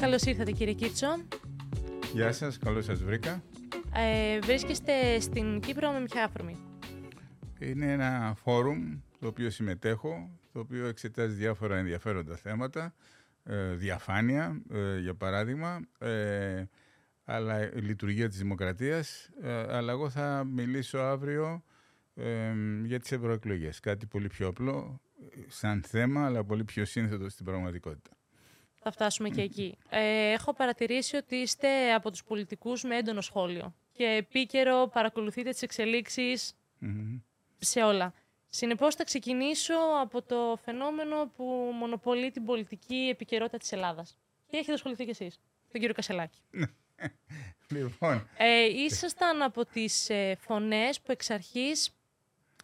Καλώς ήρθατε κύριε Κίτσο. Γεια σας, καλώς σας βρήκα. Ε, βρίσκεστε στην Κύπρο με ποια άφρομη. Είναι ένα φόρουμ το οποίο συμμετέχω, το οποίο εξετάζει διάφορα ενδιαφέροντα θέματα, ε, διαφάνεια ε, για παράδειγμα, ε, αλλά η λειτουργία της δημοκρατίας, αλλά εγώ θα μιλήσω αύριο για τις ευρωεκλογές. Κάτι πολύ πιο απλό σαν θέμα, αλλά πολύ πιο σύνθετο στην πραγματικότητα. Θα φτάσουμε και εκεί. έχω παρατηρήσει ότι είστε από τους πολιτικούς με έντονο σχόλιο και επίκαιρο παρακολουθείτε τις εξελιξεις σε όλα. Συνεπώς θα ξεκινήσω από το φαινόμενο που μονοπολεί την πολιτική επικαιρότητα της Ελλάδας. Και έχετε ασχοληθεί κι εσείς, τον κύριο Κασελάκη. λοιπόν. Ε, ήσασταν από τις ε, φωνές που εξ αρχής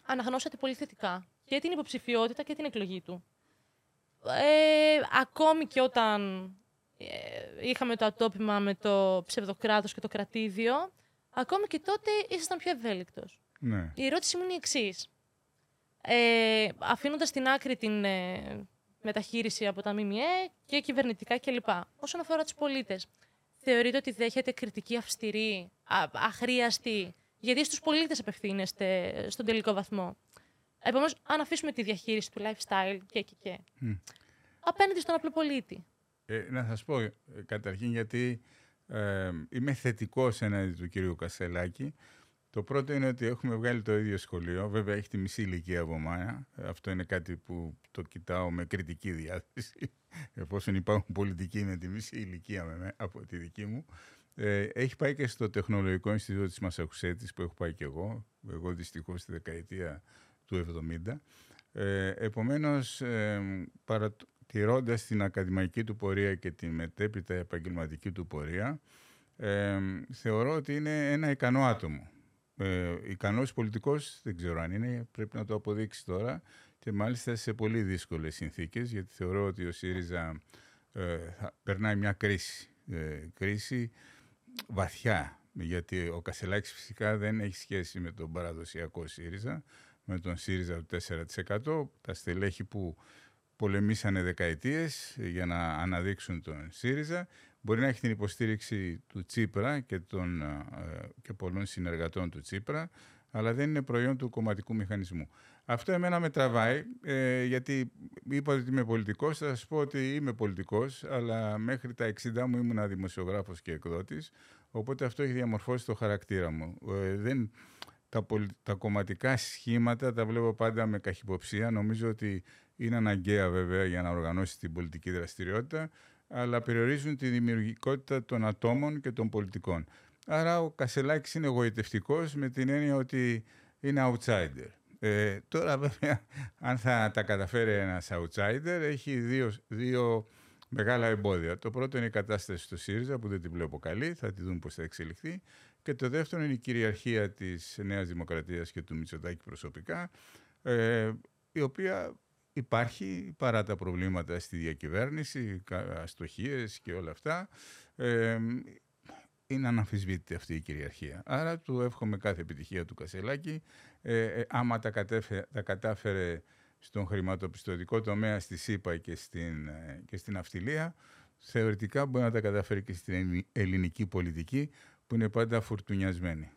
αναγνώσατε πολύ θετικά και την υποψηφιότητα και την εκλογή του. Ε, ακόμη και όταν ε, είχαμε το ατόπιμα με το ψευδοκράτος και το κρατήδιο, ακόμη και τότε ήσασταν πιο ευέλικτος. Ναι. Η ερώτηση μου είναι η εξής ε, αφήνοντας στην άκρη την ε, μεταχείριση από τα ΜΜΕ και κυβερνητικά κλπ. Όσον αφορά τους πολίτες, θεωρείτε ότι δέχεται κριτική αυστηρή, α, αχρίαστη, γιατί στους πολίτες απευθύνεστε στον τελικό βαθμό. Επομένως, αν αφήσουμε τη διαχείριση του lifestyle και και και, mm. απέναντι στον απλό πολίτη. Ε, να σας πω, ε, καταρχήν γιατί ε, είμαι θετικός έναντι του κυρίου Κασελάκη, το πρώτο είναι ότι έχουμε βγάλει το ίδιο σχολείο. Βέβαια έχει τη μισή ηλικία από μάνα. Αυτό είναι κάτι που το κοιτάω με κριτική διάθεση. Εφόσον υπάρχουν πολιτικοί με τη μισή ηλικία με, από τη δική μου. Ε, έχει πάει και στο Τεχνολογικό Ινστιτούτο της Μασαχουσέτης που έχω πάει και εγώ. Εγώ δυστυχώς στη δεκαετία του 70. Ε, επομένως, ε, παρατηρώντας την ακαδημαϊκή του πορεία και την μετέπειτα επαγγελματική του πορεία, ε, θεωρώ ότι είναι ένα ικανό άτομο ε, ικανός πολιτικός δεν ξέρω αν είναι, πρέπει να το αποδείξει τώρα και μάλιστα σε πολύ δύσκολες συνθήκες γιατί θεωρώ ότι ο ΣΥΡΙΖΑ ε, περνάει μια κρίση, ε, κρίση βαθιά γιατί ο Κασελάκης φυσικά δεν έχει σχέση με τον παραδοσιακό ΣΥΡΙΖΑ, με τον ΣΥΡΙΖΑ του 4%, τα στελέχη που πολεμήσανε δεκαετίες για να αναδείξουν τον ΣΥΡΙΖΑ Μπορεί να έχει την υποστήριξη του Τσίπρα και, των, ε, και πολλών συνεργατών του Τσίπρα, αλλά δεν είναι προϊόν του κομματικού μηχανισμού. Αυτό εμένα με τραβάει, ε, γιατί είπα ότι είμαι πολιτικός, θα σας πω ότι είμαι πολιτικός, αλλά μέχρι τα 60 μου ήμουν δημοσιογράφος και εκδότης, οπότε αυτό έχει διαμορφώσει το χαρακτήρα μου. Ε, δεν, τα, τα κομματικά σχήματα τα βλέπω πάντα με καχυποψία. Νομίζω ότι είναι αναγκαία βέβαια για να οργανώσει την πολιτική δραστηριότητα, αλλά περιορίζουν τη δημιουργικότητα των ατόμων και των πολιτικών. Άρα ο Κασελάκης είναι εγωιτευτικός με την έννοια ότι είναι outsider. Ε, τώρα βέβαια αν θα τα καταφέρει ένας outsider έχει δύο, δύο μεγάλα εμπόδια. Το πρώτο είναι η κατάσταση στο ΣΥΡΙΖΑ που δεν την βλέπω καλή, θα τη δούμε πώς θα εξελιχθεί. Και το δεύτερο είναι η κυριαρχία της Νέας Δημοκρατίας και του Μητσοτάκη προσωπικά, ε, η οποία υπάρχει παρά τα προβλήματα στη διακυβέρνηση, αστοχίες και όλα αυτά. Ε, είναι αναμφισβήτητη αυτή η κυριαρχία. Άρα του εύχομαι κάθε επιτυχία του Κασελάκη. Ε, ε, άμα τα, τα κατάφερε στον χρηματοπιστωτικό τομέα στη ΣΥΠΑ και στην, ε, και στην αυτιλία, θεωρητικά μπορεί να τα καταφέρει και στην ελληνική πολιτική που είναι πάντα φουρτουνιασμένη.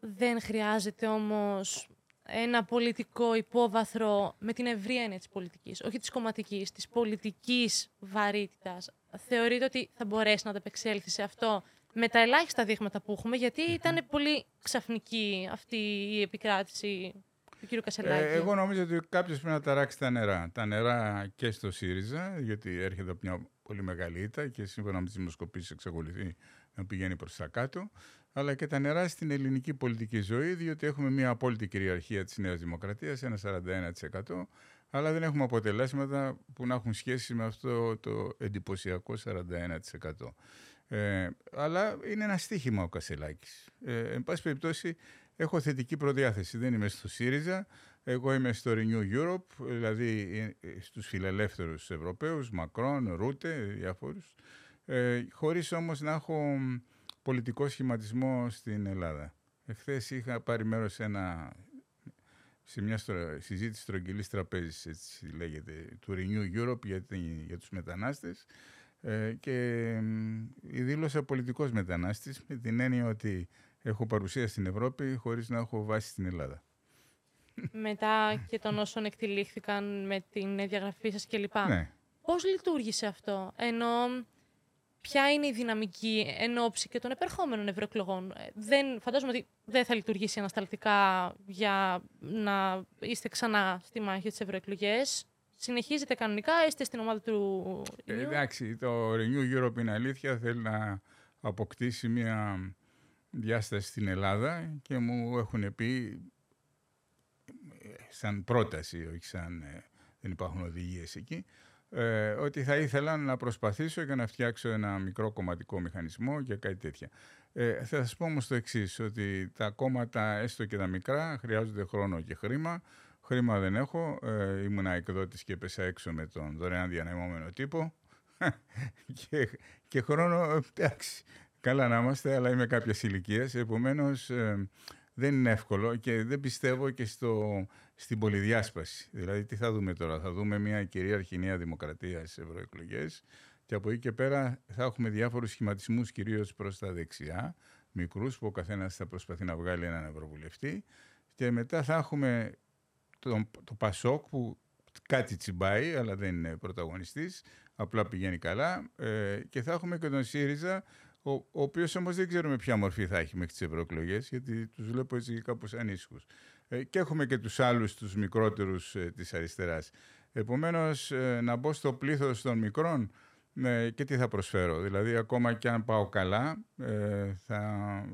Δεν χρειάζεται όμως ένα πολιτικό υπόβαθρο με την ευρία έννοια της πολιτικής, όχι της κομματικής, της πολιτικής βαρύτητας. Θεωρείτε ότι θα μπορέσει να ανταπεξέλθει σε αυτό με τα ελάχιστα δείγματα που έχουμε, γιατί ήταν πολύ ξαφνική αυτή η επικράτηση του κ. Κασελάκη. Ε, εγώ νομίζω ότι κάποιος πρέπει να ταράξει τα νερά. Τα νερά και στο ΣΥΡΙΖΑ, γιατί έρχεται από μια πολύ μεγάλη ήττα και σύμφωνα με τις δημοσκοπήσεις εξακολουθεί να πηγαίνει προς τα κάτω αλλά και τα νερά στην ελληνική πολιτική ζωή, διότι έχουμε μια απόλυτη κυριαρχία της Νέας Δημοκρατίας, ένα 41%, αλλά δεν έχουμε αποτελέσματα που να έχουν σχέση με αυτό το εντυπωσιακό 41%. Ε, αλλά είναι ένα στίχημα ο Κασελάκης. Ε, εν πάση περιπτώσει, έχω θετική προδιάθεση. Δεν είμαι στο ΣΥΡΙΖΑ, εγώ είμαι στο Renew Europe, δηλαδή ε, στους φιλελεύθερους Ευρωπαίους, Μακρόν, Ρούτε, διάφορους, ε, χωρίς όμως να έχω πολιτικό σχηματισμό στην Ελλάδα. Εχθές είχα πάρει μέρος σε, ένα, σε μια συζήτηση στρογγυλής τραπέζης, έτσι λέγεται, του Renew Europe για, για τους μετανάστες ε, και η δήλωσα πολιτικός μετανάστης με την έννοια ότι έχω παρουσία στην Ευρώπη χωρίς να έχω βάση στην Ελλάδα. Μετά και των όσων εκτελήχθηκαν με την διαγραφή σας κλπ. Ναι. Πώς λειτουργήσε αυτό, ενώ ποια είναι η δυναμική εν ώψη και των επερχόμενων ευρωεκλογών; Ε, δεν, φαντάζομαι ότι δεν θα λειτουργήσει ανασταλτικά για να είστε ξανά στη μάχη της ευρωεκλογές. Συνεχίζετε κανονικά, είστε στην ομάδα του... Ε, εντάξει, το Renew Europe είναι αλήθεια, θέλει να αποκτήσει μια διάσταση στην Ελλάδα και μου έχουν πει ε, σαν πρόταση, όχι σαν δεν υπάρχουν οδηγίες εκεί, ε, ότι θα ήθελα να προσπαθήσω για να φτιάξω ένα μικρό κομματικό μηχανισμό και κάτι τέτοια. Ε, θα σας πω όμως το εξής ότι τα κόμματα έστω και τα μικρά χρειάζονται χρόνο και χρήμα. Χρήμα δεν έχω, ε, ήμουνα εκδότης και έπεσα έξω με τον δωρεάν διανεμόμενο τύπο και, και χρόνο, εντάξει, καλά να είμαστε, αλλά είμαι κάποιας ηλικίας. Επομένως, ε, δεν είναι εύκολο και δεν πιστεύω και στο, στην πολυδιάσπαση. Δηλαδή, τι θα δούμε τώρα, θα δούμε μια κυρίαρχη νέα δημοκρατία στις ευρωεκλογές και από εκεί και πέρα θα έχουμε διάφορους σχηματισμούς, κυρίως προς τα δεξιά, μικρούς, που ο καθένας θα προσπαθεί να βγάλει έναν ευρωβουλευτή. Και μετά θα έχουμε το, το Πασόκ που κάτι τσιμπάει, αλλά δεν είναι πρωταγωνιστής, απλά πηγαίνει καλά. Ε, και θα έχουμε και τον ΣΥΡΙΖΑ, ο, ο οποίος όμως δεν ξέρουμε ποια μορφή θα έχει μέχρι τις ευρωεκλογές, γιατί τους βλέπω έτσι κάπως ανήσυχους. Ε, και έχουμε και τους άλλους, τους μικρότερους ε, της αριστεράς. Επομένως, ε, να μπω στο πλήθος των μικρών ε, και τι θα προσφέρω. Δηλαδή, ακόμα και αν πάω καλά, ε, θα,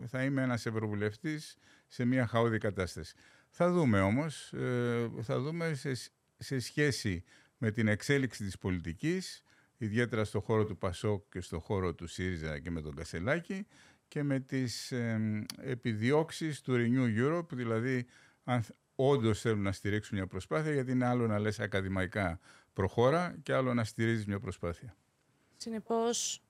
θα είμαι ένας ευρωβουλευτής σε μια χαόδη κατάσταση. Θα δούμε όμως, ε, θα δούμε σε, σε σχέση με την εξέλιξη της πολιτικής, ιδιαίτερα στο χώρο του Πασόκ και στο χώρο του ΣΥΡΙΖΑ και με τον Κασελάκη και με τις ε, επιδιώξεις του Renew Europe, δηλαδή αν όντως θέλουν να στηρίξουν μια προσπάθεια, γιατί είναι άλλο να λες ακαδημαϊκά προχώρα και άλλο να στηρίζεις μια προσπάθεια. Συνεπώς,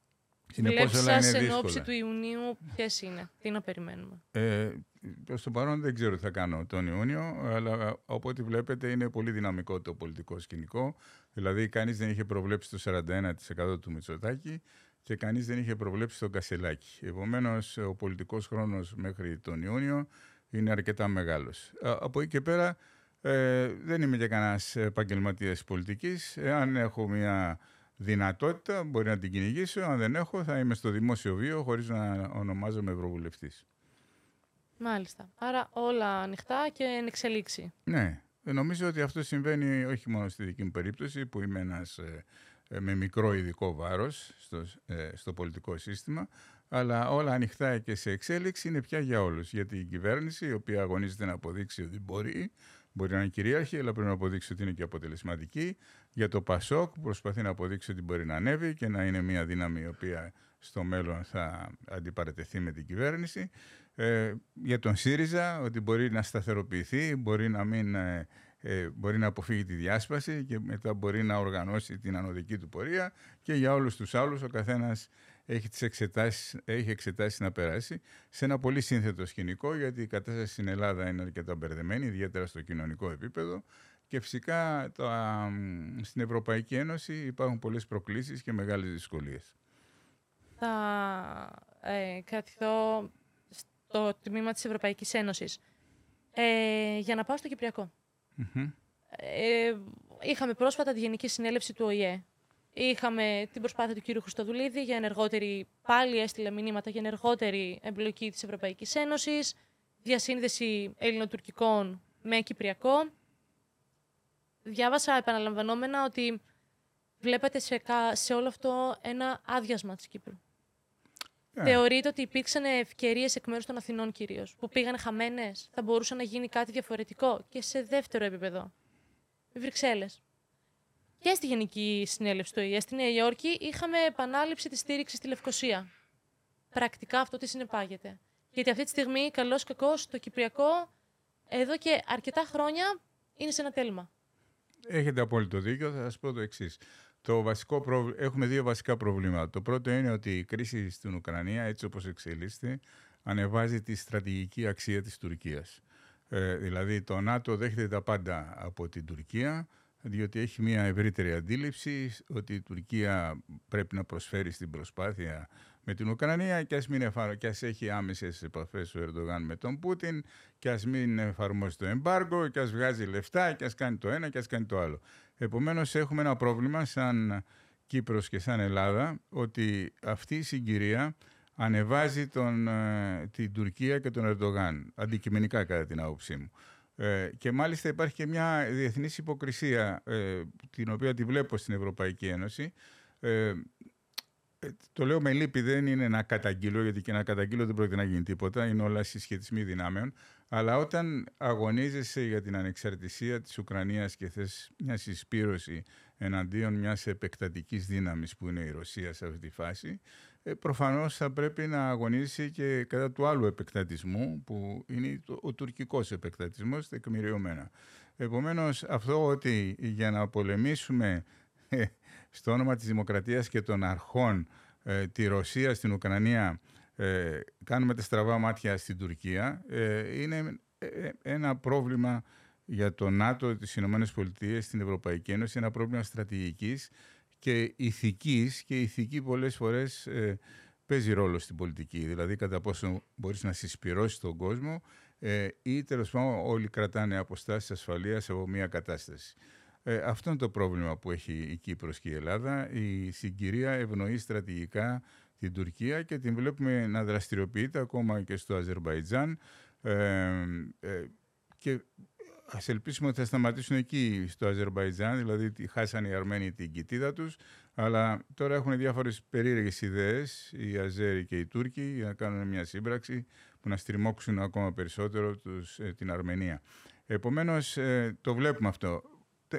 Συνεπώς όλα είναι εν ώψη του Ιουνίου ποιες είναι, τι να περιμένουμε. Ε, προς το παρόν δεν ξέρω τι θα κάνω τον Ιούνιο, αλλά από ό,τι βλέπετε είναι πολύ δυναμικό το πολιτικό σκηνικό. Δηλαδή κανείς δεν είχε προβλέψει το 41% του Μητσοτάκη και κανείς δεν είχε προβλέψει τον Κασελάκη. Επομένως ο πολιτικός χρόνος μέχρι τον Ιούνιο είναι αρκετά μεγάλος. Από εκεί και πέρα ε, δεν είμαι και κανένας επαγγελματίας πολιτικής. Εάν έχω μια δυνατότητα μπορεί να την κυνηγήσω, αν δεν έχω θα είμαι στο δημόσιο βίο χωρίς να ονομάζομαι ευρωβουλευτής. Μάλιστα. Άρα όλα ανοιχτά και εν εξελίξη. Ναι. Ε, νομίζω ότι αυτό συμβαίνει όχι μόνο στη δική μου περίπτωση που είμαι ένας ε, ε, με μικρό ειδικό βάρος στο, στο πολιτικό σύστημα αλλά όλα ανοιχτά και σε εξέλιξη είναι πια για όλους. Γιατί η κυβέρνηση η οποία αγωνίζεται να αποδείξει ότι μπορεί Μπορεί να είναι κυρίαρχη, αλλά πρέπει να αποδείξει ότι είναι και αποτελεσματική. Για το Πασόκ που προσπαθεί να αποδείξει ότι μπορεί να ανέβει και να είναι μια δύναμη η οποία στο μέλλον θα αντιπαρατεθεί με την κυβέρνηση. Ε, για τον ΣΥΡΙΖΑ ότι μπορεί να σταθεροποιηθεί, μπορεί να, μην, ε, ε, μπορεί να αποφύγει τη διάσπαση και μετά μπορεί να οργανώσει την ανωδική του πορεία και για όλους τους άλλους ο καθένας έχει, τις εξετάσεις, έχει εξετάσει να περάσει σε ένα πολύ σύνθετο σκηνικό γιατί η κατάσταση στην Ελλάδα είναι αρκετά μπερδεμένη, ιδιαίτερα στο κοινωνικό επίπεδο και φυσικά το, στην Ευρωπαϊκή Ένωση υπάρχουν πολλές προκλήσεις και μεγάλες δυσκολίες. Θα ε, κρατηθώ στο τμήμα της Ευρωπαϊκής Ένωσης. Ε, για να πάω στο κυπριακο Ε, είχαμε πρόσφατα τη Γενική Συνέλευση του ΟΗΕ Είχαμε την προσπάθεια του κύριου Χρυστοδουλίδη για ενεργότερη, πάλι έστειλε μηνύματα για ενεργότερη εμπλοκή της Ευρωπαϊκής Ένωσης, διασύνδεση ελληνοτουρκικών με κυπριακό. Διάβασα επαναλαμβανόμενα ότι βλέπετε σε, σε όλο αυτό ένα άδειασμα της Κύπρου. Yeah. Ναι. Θεωρείτε ότι υπήρξαν ευκαιρίες εκ μέρους των Αθηνών κυρίως, που πήγαν χαμένες, θα μπορούσε να γίνει κάτι διαφορετικό και σε δεύτερο επίπεδο; Οι Βρυξέλλες και στη Γενική Συνέλευση του ΙΕ στη Νέα Υόρκη είχαμε επανάληψη της στήριξης στη Λευκοσία. Πρακτικά αυτό τι συνεπάγεται. Γιατί αυτή τη στιγμή, καλός κακός, το Κυπριακό εδώ και αρκετά χρόνια είναι σε ένα τέλμα. Έχετε απόλυτο δίκιο. Θα σας πω το εξής. Το βασικό Έχουμε δύο βασικά προβλήματα. Το πρώτο είναι ότι η κρίση στην Ουκρανία, έτσι όπως εξελίσσεται, ανεβάζει τη στρατηγική αξία της Τουρκίας. Ε, δηλαδή το ΝΑΤΟ δέχεται τα πάντα από την Τουρκία, διότι έχει μια ευρύτερη αντίληψη ότι η Τουρκία πρέπει να προσφέρει στην προσπάθεια με την Ουκρανία και ας, μην και ας έχει άμεσες επαφές ο Ερντογάν με τον Πούτιν και ας μην εφαρμόσει το εμπάργκο και ας βγάζει λεφτά και ας κάνει το ένα και ας κάνει το άλλο. Επομένως έχουμε ένα πρόβλημα σαν Κύπρος και σαν Ελλάδα ότι αυτή η συγκυρία ανεβάζει τον, ε, την Τουρκία και τον Ερντογάν, αντικειμενικά κατά την άποψή μου. Ε, και μάλιστα υπάρχει και μια διεθνής υποκρισία, ε, την οποία τη βλέπω στην Ευρωπαϊκή Ένωση. Ε, το λέω με λύπη, δεν είναι να καταγγείλω, γιατί και να καταγγείλω δεν πρόκειται να γίνει τίποτα, είναι όλα συσχετισμοί δυνάμεων. Αλλά όταν αγωνίζεσαι για την ανεξαρτησία της Ουκρανίας και θες μια συσπήρωση εναντίον μιας επεκτατικής δύναμης που είναι η Ρωσία σε αυτή τη φάση, ε, προφανώς θα πρέπει να αγωνίσει και κατά του άλλου επεκτατισμού που είναι ο τουρκικός επεκτατισμός τεκμηριωμένα. Επομένως αυτό ότι για να πολεμήσουμε ε, στο όνομα της δημοκρατίας και των αρχών ε, τη Ρωσία στην Ουκρανία ε, κάνουμε τα στραβά μάτια στην Τουρκία είναι ένα πρόβλημα για το ΝΑΤΟ, τις Ηνωμένες Πολιτείες, την Ευρωπαϊκή Ένωση, ένα πρόβλημα στρατηγικής και ηθικής και η ηθική πολλές φορές ε, παίζει ρόλο στην πολιτική. Δηλαδή κατά πόσο μπορείς να συσπυρώσεις τον κόσμο ε, ή τέλος πάντων όλοι κρατάνε αποστάσεις ασφαλείας από μια κατάσταση. Ε, αυτό είναι το πρόβλημα που έχει η Κύπρος και η Ελλάδα. Η συγκυρία ευνοεί στρατηγικά την Τουρκία και την βλέπουμε να δραστηριοποιείται ακόμα και στο Αζερβαϊτζάν ε, ε και Α ελπίσουμε ότι θα σταματήσουν εκεί στο Αζερβαϊτζάν, δηλαδή χάσαν οι Αρμένοι την κοιτίδα τους. Αλλά τώρα έχουν διάφορες περίεργες ιδέες, οι Αζέροι και οι Τούρκοι, για να κάνουν μια σύμπραξη που να στριμώξουν ακόμα περισσότερο τους, ε, την Αρμενία. Επομένως, ε, το βλέπουμε αυτό.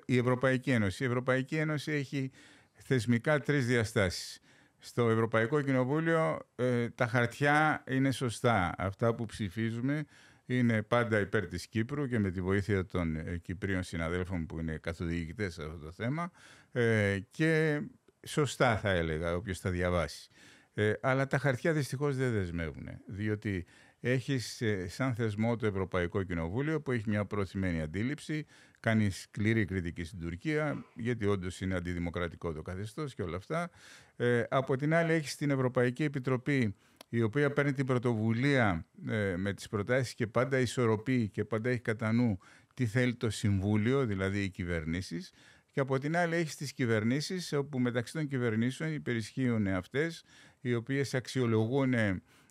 Η Ευρωπαϊκή Ένωση. Η Ευρωπαϊκή Ένωση έχει θεσμικά τρεις διαστάσεις. Στο Ευρωπαϊκό Κοινοβούλιο ε, τα χαρτιά είναι σωστά. Αυτά που ψηφίζουμε είναι πάντα υπέρ της Κύπρου και με τη βοήθεια των ε, Κυπρίων συναδέλφων που είναι καθοδηγητές σε αυτό το θέμα ε, και σωστά θα έλεγα όποιος τα διαβάσει. Ε, αλλά τα χαρτιά δυστυχώς δεν δεσμεύουν, διότι έχεις σαν θεσμό το Ευρωπαϊκό Κοινοβούλιο που έχει μια προθυμένη αντίληψη, κάνει σκληρή κριτική στην Τουρκία, γιατί όντως είναι αντιδημοκρατικό το καθεστώς και όλα αυτά. από την άλλη έχεις την Ευρωπαϊκή Επιτροπή η οποία παίρνει την πρωτοβουλία ε, με τις προτάσεις και πάντα ισορροπεί και πάντα έχει κατά νου τι θέλει το Συμβούλιο, δηλαδή οι κυβερνήσεις. Και από την άλλη έχει τις κυβερνήσεις, όπου μεταξύ των κυβερνήσεων υπερισχύουν αυτές, οι οποίες αξιολογούν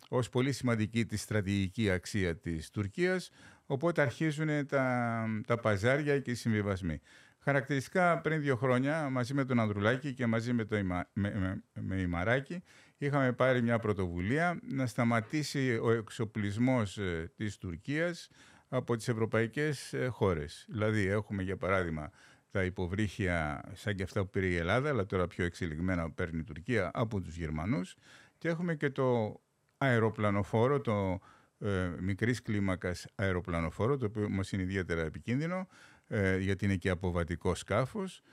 ως πολύ σημαντική τη στρατηγική αξία της Τουρκίας, οπότε αρχίζουν τα, τα παζάρια και οι συμβιβασμοί. Χαρακτηριστικά πριν δύο χρόνια, μαζί με τον Ανδρουλάκη και μαζί με το Ιμα, με, με, Ημαράκη, είχαμε πάρει μια πρωτοβουλία να σταματήσει ο εξοπλισμός ε, της Τουρκίας από τις ευρωπαϊκές ε, χώρες. Δηλαδή έχουμε για παράδειγμα τα υποβρύχια σαν και αυτά που πήρε η Ελλάδα, αλλά τώρα πιο εξελιγμένα που παίρνει η Τουρκία από τους Γερμανούς και έχουμε και το αεροπλανοφόρο, το ε, μικρής κλίμακας αεροπλανοφόρο, το οποίο μας είναι ιδιαίτερα επικίνδυνο, ε, γιατί είναι και αποβατικό σκάφος, ε,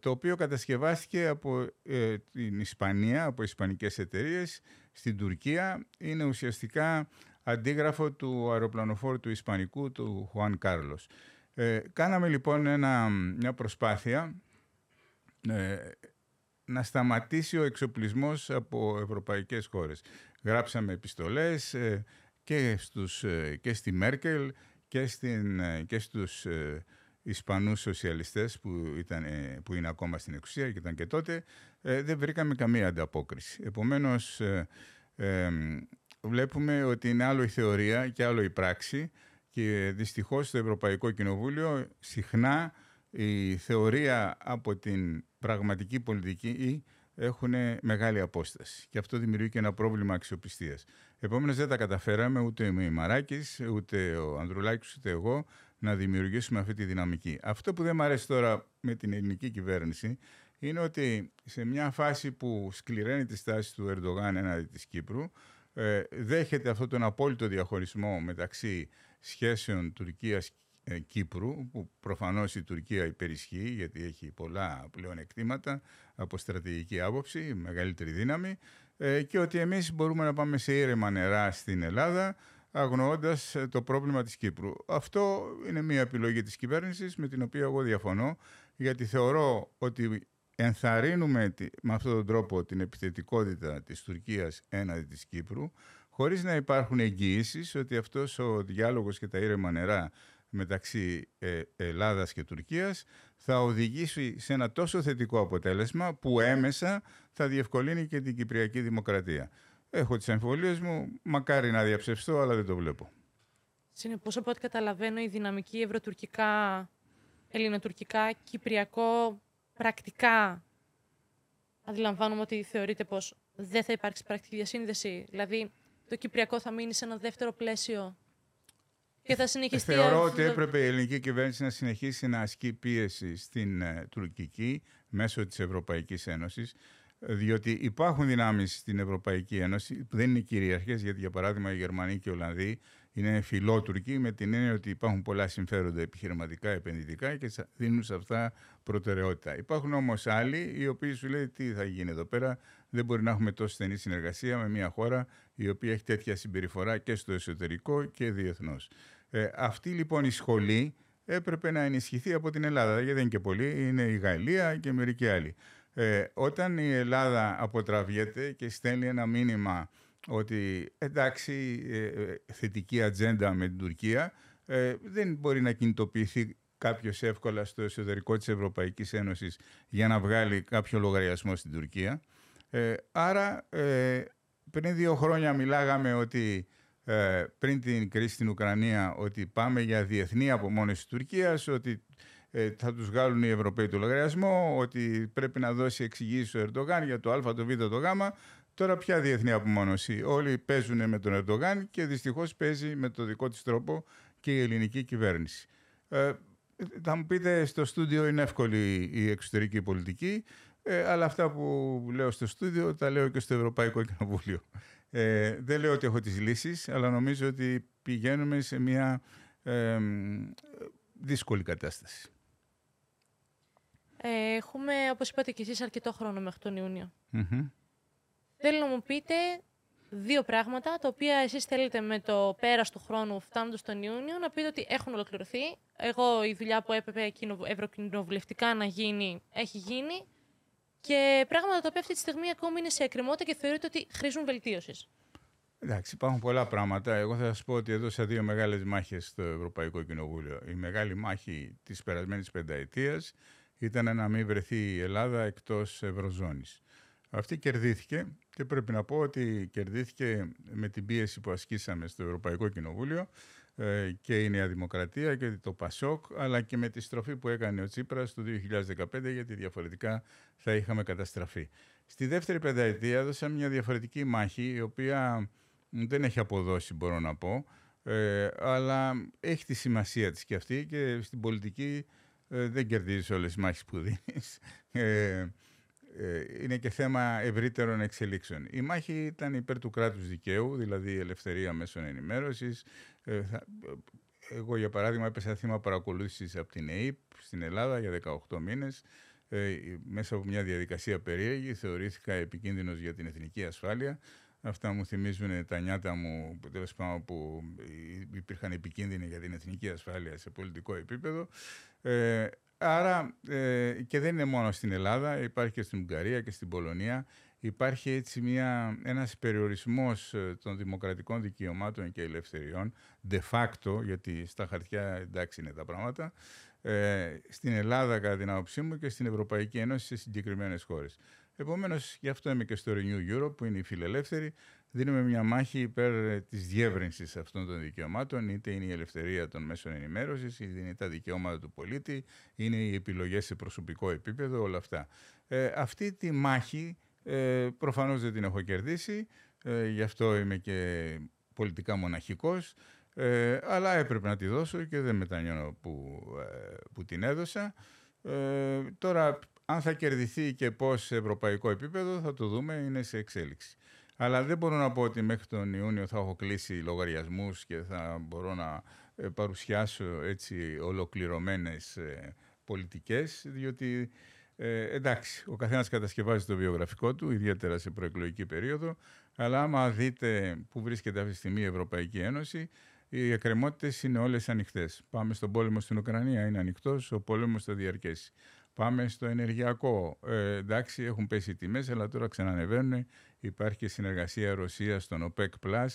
το οποίο κατασκευάστηκε από ε, την Ισπανία, από ισπανικές εταιρείες, στην Τουρκία. Είναι ουσιαστικά αντίγραφο του αεροπλανοφόρου του Ισπανικού, του Χουάν Κάρλος. Ε, κάναμε λοιπόν ένα, μια προσπάθεια να σταματήσει ο εξοπλισμός από ευρωπαϊκές χώρες. Γράψαμε επιστολές και, στους, και στη Μέρκελ και, στην, και στους Ισπανούς σοσιαλιστές που, ήταν, ε, που είναι ακόμα στην εξουσία και ήταν και τότε, ε, δεν βρήκαμε καμία ανταπόκριση. Επομένως, ε, βλέπουμε ότι είναι άλλο η θεωρία και άλλο η πράξη και δυστυχώς στο Ευρωπαϊκό Κοινοβούλιο συχνά η θεωρία από την πραγματική πολιτική έχουν μεγάλη απόσταση. Και αυτό δημιουργεί και ένα πρόβλημα αξιοπιστίας. Επομένως, δεν τα καταφέραμε ούτε ο Μαράκη, ούτε ο Ανδρουλάκης, ούτε εγώ να δημιουργήσουμε αυτή τη δυναμική. Αυτό που δεν μου αρέσει τώρα με την ελληνική κυβέρνηση είναι ότι σε μια φάση που σκληραίνει τη στάση του Ερντογάν έναντι της Κύπρου, ε, δέχεται αυτόν τον απόλυτο διαχωρισμό μεταξύ σχέσεων Τουρκίας ε, Κύπρου, που προφανώς η Τουρκία υπερισχύει γιατί έχει πολλά πλέον εκτήματα από στρατηγική άποψη, μεγαλύτερη δύναμη, ε, και ότι εμείς μπορούμε να πάμε σε ήρεμα νερά στην Ελλάδα αγνοώντας ε, το πρόβλημα της Κύπρου. Αυτό είναι μια επιλογή της κυβέρνησης με την οποία εγώ διαφωνώ γιατί θεωρώ ότι ενθαρρύνουμε με αυτόν τον τρόπο την επιθετικότητα της Τουρκίας έναντι της Κύπρου χωρίς να υπάρχουν εγγυήσεις ότι αυτός ο διάλογος και τα ήρεμα νερά μεταξύ ε, Ελλάδας και Τουρκίας θα οδηγήσει σε ένα τόσο θετικό αποτέλεσμα που έμεσα θα διευκολύνει και την Κυπριακή Δημοκρατία. Έχω τις αμφιβολίες μου, μακάρι να διαψευστώ, αλλά δεν το βλέπω. Συνεπώς, από ό,τι καταλαβαίνω, η δυναμική ευρωτουρκικά, ελληνοτουρκικά, κυπριακό, πρακτικά αντιλαμβάνομαι ότι θεωρείτε πως δεν θα υπάρξει πρακτική διασύνδεση. Δηλαδή, το κυπριακό θα μείνει σε ένα δεύτερο πλαίσιο και θα συνεχιστεί... Θεωρώ ότι έπρεπε η ελληνική κυβέρνηση να συνεχίσει να ασκεί πίεση στην ε, τουρκική μέσω της Ευρωπαϊκής Ένωσης διότι υπάρχουν δυνάμεις στην Ευρωπαϊκή Ένωση που δεν είναι κυριαρχές, γιατί για παράδειγμα οι Γερμανοί και οι Ολλανδοί είναι φιλότουρκοι με την έννοια ότι υπάρχουν πολλά συμφέροντα επιχειρηματικά, επενδυτικά και δίνουν σε αυτά προτεραιότητα. Υπάρχουν όμως άλλοι οι οποίοι σου λέει τι θα γίνει εδώ πέρα, δεν μπορεί να έχουμε τόσο στενή συνεργασία με μια χώρα η οποία έχει τέτοια συμπεριφορά και στο εσωτερικό και διεθνώς. Ε, αυτή λοιπόν η σχολή έπρεπε να ενισχυθεί από την Ελλάδα, γιατί δεν είναι και πολλοί, είναι η Γαλλία και μερικοί άλλοι. Ε, όταν η Ελλάδα αποτραβιέται και στέλνει ένα μήνυμα ότι εντάξει ε, ε, θετική ατζέντα με την Τουρκία, ε, δεν μπορεί να κινητοποιηθεί κάποιος εύκολα στο εσωτερικό της Ευρωπαϊκής Ένωσης για να βγάλει κάποιο λογαριασμό στην Τουρκία. άρα πριν δύο χρόνια μιλάγαμε ότι πριν την κρίση στην Ουκρανία ότι πάμε για διεθνή απομόνωση της Τουρκίας, ότι ε, θα τους βγάλουν οι Ευρωπαίοι το λογαριασμό, ότι πρέπει να δώσει εξηγήσεις ο Ερντογάν για το Α, το Β, το Γ. Τώρα πια διεθνή απομόνωση. Όλοι παίζουν με τον Ερντογάν και δυστυχώς παίζει με το δικό της τρόπο και η ελληνική κυβέρνηση. Ε, θα μου πείτε στο στούντιο είναι εύκολη η εξωτερική πολιτική, ε, αλλά αυτά που λέω στο στούντιο τα λέω και στο Ευρωπαϊκό Κοινοβούλιο. Ε, δεν λέω ότι έχω τις λύσεις, αλλά νομίζω ότι πηγαίνουμε σε μια ε, δύσκολη κατάσταση. Ε, έχουμε, όπως είπατε και εσείς, αρκετό χρόνο μέχρι τον ιουνιο Θέλω να μου πείτε δύο πράγματα, τα οποία εσείς θέλετε με το πέρας του χρόνου φτάνοντας τον Ιούνιο να πείτε ότι έχουν ολοκληρωθεί. Εγώ η δουλειά που έπρεπε ευρωκοινοβουλευτικά να γίνει, έχει γίνει. Και πράγματα τα οποία αυτή τη στιγμή ακόμη είναι σε εκκρεμότητα και θεωρείτε ότι χρήζουν βελτίωσης. Εντάξει, υπάρχουν πολλά πράγματα. Εγώ θα σας πω ότι έδωσα δύο μεγάλες μάχες στο Ευρωπαϊκό Κοινοβούλιο. Η μεγάλη μάχη της περασμένης πενταετίας ήταν να μην βρεθεί η Ελλάδα εκτός Ευρωζώνης. Αυτή κερδίθηκε και πρέπει να πω ότι κερδίθηκε με την πίεση που ασκήσαμε στο Ευρωπαϊκό Κοινοβούλιο ε, και η Νέα Δημοκρατία και το ΠΑΣΟΚ, αλλά και με τη στροφή που έκανε ο Τσίπρας το 2015, γιατί διαφορετικά θα είχαμε καταστραφεί. Στη δεύτερη πενταετία έδωσα μια διαφορετική μάχη, η οποία δεν έχει αποδώσει, μπορώ να πω, ε, αλλά έχει τη σημασία της και αυτή και στην πολιτική ε, δεν κερδίζεις όλες τις μάχες που δίνεις. Ε, ε, είναι και θέμα ευρύτερων εξελίξεων. Η μάχη ήταν υπέρ του κράτους δικαίου, δηλαδή η ελευθερία μέσων ενημέρωσης. Ε, εγώ, για παράδειγμα, έπεσα θύμα παρακολούθησης από την ΕΕΠ στην Ελλάδα για 18 μήνες. Ε, μέσα από μια διαδικασία περίεργη θεωρήθηκα επικίνδυνος για την εθνική ασφάλεια. Αυτά μου θυμίζουν τα νιάτα μου τέλος πάντων που υπήρχαν επικίνδυνοι για την εθνική ασφάλεια σε πολιτικό επίπεδο. Ε, άρα ε, και δεν είναι μόνο στην Ελλάδα, υπάρχει και στην Ουγγαρία και στην Πολωνία. Υπάρχει έτσι μια, ένας περιορισμός ε, των δημοκρατικών δικαιωμάτων και ελευθεριών, de facto, γιατί στα χαρτιά εντάξει είναι τα πράγματα, ε, στην Ελλάδα κατά την άποψή μου και στην Ευρωπαϊκή Ένωση σε συγκεκριμένες χώρες. Επομένως, γι' αυτό είμαι και στο Renew Europe, που είναι η φιλελεύθερη. Δίνουμε μια μάχη υπέρ ε, της διεύρυνσης αυτών των δικαιωμάτων, είτε είναι η ελευθερία των μέσων ενημέρωσης, είτε είναι τα δικαιώματα του πολίτη, είναι οι επιλογές σε προσωπικό επίπεδο, όλα αυτά. Ε, αυτή τη μάχη ε, προφανώς δεν την έχω κερδίσει, ε, γι' αυτό είμαι και πολιτικά μοναχικός, ε, αλλά έπρεπε να τη δώσω και δεν μετανιώνω που, ε, που την έδωσα. Ε, τώρα αν θα κερδιθεί και πώς σε ευρωπαϊκό επίπεδο θα το δούμε, είναι σε εξέλιξη. Αλλά δεν μπορώ να πω ότι μέχρι τον Ιούνιο θα έχω κλείσει λογαριασμούς και θα μπορώ να ε, παρουσιάσω έτσι ολοκληρωμένες ε, πολιτικές, διότι Ε, εντάξει, ο καθένας κατασκευάζει το βιογραφικό του, ιδιαίτερα σε προεκλογική περίοδο, αλλά άμα δείτε που βρίσκεται αυτή τη στιγμή η Ευρωπαϊκή Ένωση, οι εκκρεμότητες είναι όλες ανοιχτές. Πάμε στον πόλεμο στην Ουκρανία, είναι ανοιχτός, ο πόλεμος θα διαρκέσει. Πάμε στο ενεργειακό. Ε, εντάξει, έχουν πέσει οι τιμές, αλλά τώρα ξανανεβαίνουν. Υπάρχει και συνεργασία Ρωσία στον OPEC.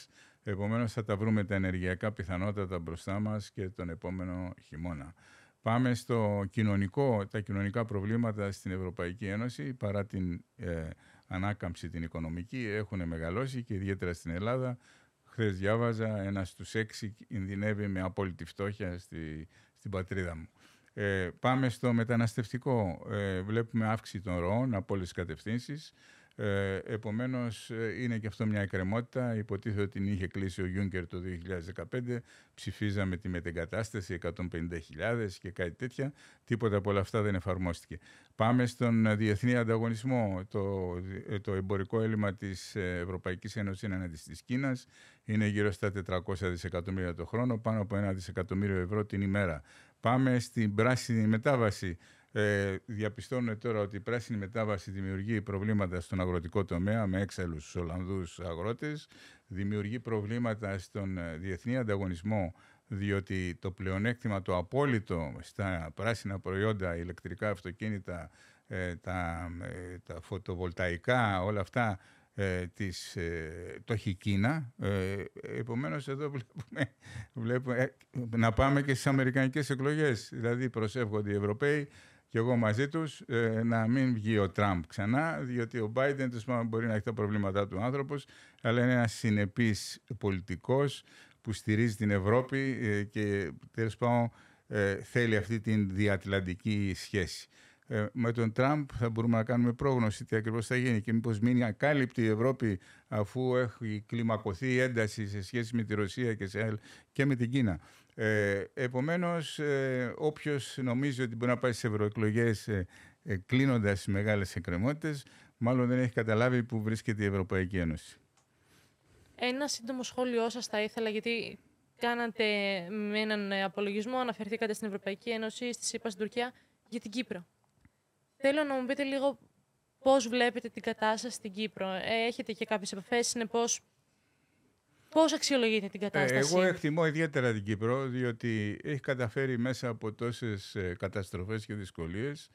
Επομένως, θα τα βρούμε τα ενεργειακά πιθανότατα μπροστά μας και τον επόμενο χειμώνα. Πάμε στο κοινωνικό, τα κοινωνικά προβλήματα στην Ευρωπαϊκή Ένωση, παρά την ε, ανάκαμψη την οικονομική, έχουν μεγαλώσει και ιδιαίτερα στην Ελλάδα. Χθες διάβαζα, ένας στους έξι κινδυνεύει με απόλυτη φτώχεια στη, στην πατρίδα μου. Ε, πάμε στο μεταναστευτικό. Ε, βλέπουμε αύξηση των ροών από όλες τις κατευθύνσεις. Ε, επομένως, ε, είναι και αυτό μια εκκρεμότητα. Υποτίθεται ότι την είχε κλείσει ο Γιούγκερ το 2015. Ψηφίζαμε τη μετεγκατάσταση 150.000 και κάτι τέτοια. Τίποτα από όλα αυτά δεν εφαρμόστηκε. Πάμε στον διεθνή ανταγωνισμό. Το, ε, το εμπορικό έλλειμμα της Ευρωπαϊκής Ένωσης είναι εναντί της Κίνας. Είναι γύρω στα 400 δισεκατομμύρια το χρόνο, πάνω από ένα δισεκατομμύριο ευρώ την ημέρα. Πάμε στην πράσινη μετάβαση. Ε, διαπιστώνουμε τώρα ότι η πράσινη μετάβαση δημιουργεί προβλήματα στον αγροτικό τομέα με έξαλλους στους Ολλανδούς αγρότες, δημιουργεί προβλήματα στον ε, διεθνή ανταγωνισμό διότι το πλεονέκτημα το απόλυτο στα πράσινα προϊόντα, ηλεκτρικά αυτοκίνητα, ε, τα, ε, τα φωτοβολταϊκά, όλα αυτά ε, της, ε, το έχει η Κίνα. Ε, επομένως εδώ βλέπουμε, βλέπουμε να πάμε και στις αμερικανικές εκλογές. Δηλαδή προσεύχονται οι Ευρωπαίοι και εγώ μαζί τους ε, να μην βγει ο Τραμπ ξανά, διότι ο Biden τους μπορεί να έχει τα προβλήματά του άνθρωπος, αλλά είναι ένας συνεπής πολιτικός που στηρίζει την Ευρώπη ε, και τέλος πάντων ε, θέλει αυτή την διατλαντική σχέση. Ε, με τον Τραμπ θα μπορούμε να κάνουμε πρόγνωση τι ακριβώς θα γίνει και μήπως μείνει ακάλυπτη η Ευρώπη αφού έχει κλιμακωθεί η ένταση σε σχέση με τη Ρωσία και, σε, και με την Κίνα. Ε, επομένως, ε, όποιος νομίζει ότι μπορεί να πάει σε ευρωεκλογές ε, ε, κλείνοντας τις μεγάλες εκκρεμότητες, μάλλον δεν έχει καταλάβει που βρίσκεται η Ευρωπαϊκή Ένωση. Ένα σύντομο σχόλιο σας θα ήθελα, γιατί κάνατε με έναν απολογισμό, αναφερθήκατε στην Ευρωπαϊκή Ένωση, στη ΣΥΠΑ, στην Τουρκία, για την Κύπρο. Θέλω να μου πείτε λίγο πώς βλέπετε την κατάσταση στην Κύπρο. Έχετε και κάποιες επαφές, συνεπώς πώς αξιολογείτε την κατάσταση; Εγώ εκτιμώ ιδιαίτερα την Κύπρο, διότι έχει καταφέρει μέσα από τόσες ε, καταστροφές και δυσκολίες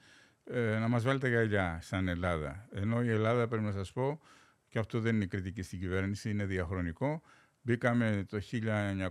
ε, να μας βάλει τα γυαλιά σαν Ελλάδα. Ενώ η Ελλάδα, πρέπει να σας πω, και αυτό δεν είναι κριτική στην κυβέρνηση, είναι διαχρονικό, Μπήκαμε το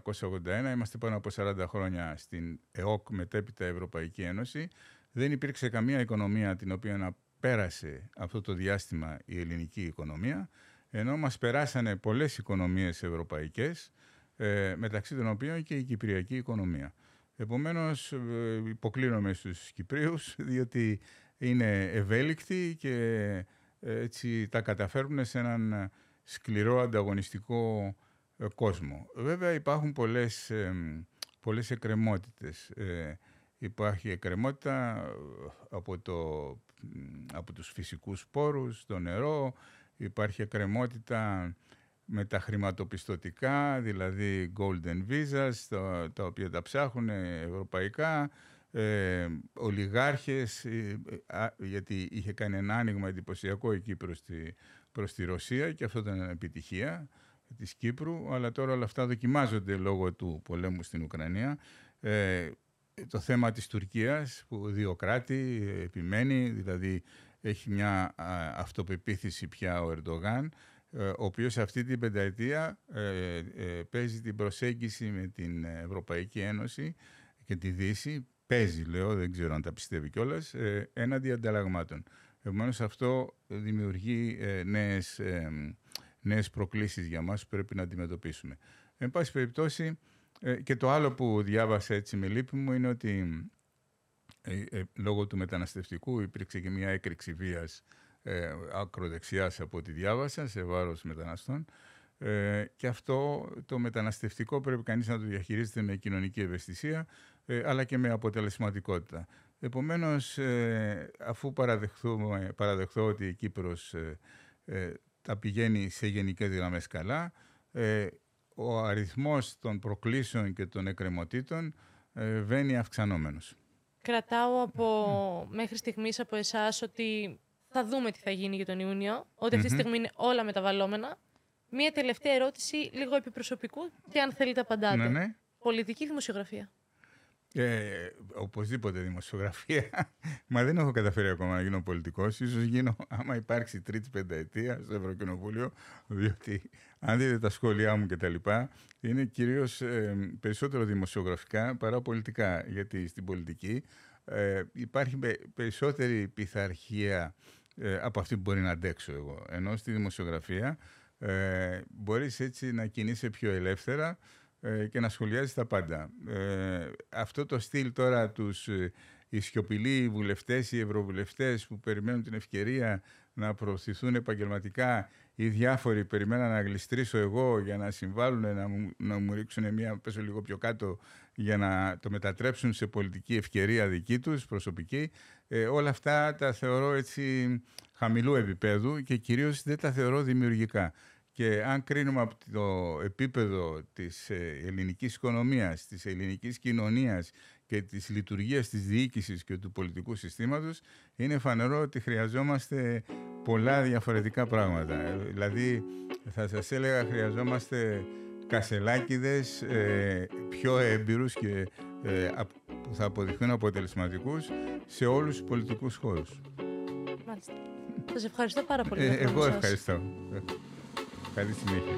1981, είμαστε πάνω από 40 χρόνια στην ΕΟΚ, μετέπειτα Ευρωπαϊκή Ένωση δεν υπήρξε καμία οικονομία την οποία να πέρασε αυτό το διάστημα η ελληνική οικονομία, ενώ μας περάσανε πολλές οικονομίες ευρωπαϊκές, ε, μεταξύ των οποίων και η κυπριακή οικονομία. Επομένως, ε, υποκλίνομαι στους Κυπρίους, διότι είναι ευέλικτοι και ε, έτσι τα καταφέρουν σε έναν σκληρό ανταγωνιστικό κόσμο. Βέβαια υπάρχουν πολλές, πολλές εκκρεμότητες. Υπάρχει εκκρεμότητα ε, από, το, από τους φυσικούς πόρους, το νερό, υπάρχει εκκρεμότητα με τα χρηματοπιστωτικά, δηλαδή golden visas, τα, τα οποία τα ψάχνουν ευρωπαϊκά, ε, ολιγάρχες, ε, γιατί είχε κάνει ένα άνοιγμα εντυπωσιακό εκεί προς τη, προς τη Ρωσία και αυτό ήταν επιτυχία της Κύπρου, αλλά τώρα όλα αυτά δοκιμάζονται λόγω του πολέμου στην Ουκρανία. Ε, το θέμα της Τουρκίας που δύο κράτη επιμένει, δηλαδή έχει μια αυτοπεποίθηση πια ο Ερντογάν, ε, ο οποίος αυτή την πενταετία ε, ε, παίζει την προσέγγιση με την Ευρωπαϊκή Ένωση και τη Δύση, παίζει λέω, δεν ξέρω αν τα πιστεύει κιόλας, έναντι ανταλλαγμάτων. Επομένως αυτό δημιουργεί νέες, νέες προκλήσεις για μας που πρέπει να αντιμετωπίσουμε. Εν πάση περιπτώσει, ε, και το άλλο που διάβασα έτσι με λύπη μου είναι ότι ε, ε, λόγω του μεταναστευτικού υπήρξε και μια έκρηξη βίας ε, ακροδεξιάς από ό,τι διάβασα σε βάρος μεταναστών ε, και αυτό το μεταναστευτικό πρέπει κανείς να το διαχειρίζεται με κοινωνική ευαισθησία αλλά και με αποτελεσματικότητα. Επομένως, αφού παραδεχθώ ότι η Κύπρος τα πηγαίνει σε γενικές γραμμές καλά, ο αριθμός των προκλήσεων και των εκκρεμωτήτων ε, βαίνει αυξανόμενος. κρατάω από, μέχρι στιγμής από εσάς ότι θα δούμε τι θα γίνει για τον Ιούνιο, ότι αυτή τη στιγμή είναι όλα μεταβαλλόμενα. Μία τελευταία ερώτηση, λίγο επιπροσωπικού και αν θέλετε απαντάτε. Ναι, ναι. Πολιτική δημοσιογραφία. Ε, οπωσδήποτε δημοσιογραφία. Μα δεν έχω καταφέρει ακόμα να γίνω πολιτικός. σω γίνω άμα υπάρξει τρίτη πενταετία στο Ευρωκοινοβούλιο. Διότι αν δείτε τα σχόλιά μου κτλ., είναι κυρίως ε, περισσότερο δημοσιογραφικά παρά πολιτικά. Γιατί στην πολιτική ε, υπάρχει περισσότερη πειθαρχία ε, από αυτή που μπορεί να αντέξω εγώ. Ενώ στη δημοσιογραφία ε, μπορείς έτσι να κινείσαι πιο ελεύθερα ε, και να σχολιάζεις τα πάντα. Ε, αυτό το στυλ τώρα τους ε, οι σιωπηλοί βουλευτές, οι ευρωβουλευτές που περιμένουν την ευκαιρία να προωθηθούν επαγγελματικά ή διάφοροι περιμέναν να γλιστρήσω εγώ για να συμβάλλουν, να μου, να μου ρίξουν μια πέσω λίγο πιο κάτω για να το μετατρέψουν σε πολιτική ευκαιρία δική τους, προσωπική. όλα αυτά τα θεωρώ έτσι χαμηλού επίπεδου και κυρίως δεν τα θεωρώ δημιουργικά. Και αν κρίνουμε από το επίπεδο της ε, ελληνικής οικονομίας, της ελληνικής κοινωνίας και της λειτουργίας της διοίκησης και του πολιτικού συστήματος, είναι φανερό ότι χρειαζόμαστε πολλά διαφορετικά πράγματα. Ε, δηλαδή, θα σας έλεγα, χρειαζόμαστε κασελάκιδες ε, πιο έμπειρους και που θα αποδειχθούν αποτελεσματικούς σε όλους τους πολιτικούς χώρους. Μάλιστα. Σας ευχαριστώ πάρα πολύ. εγώ ευχαριστώ. Καλή συνέχεια.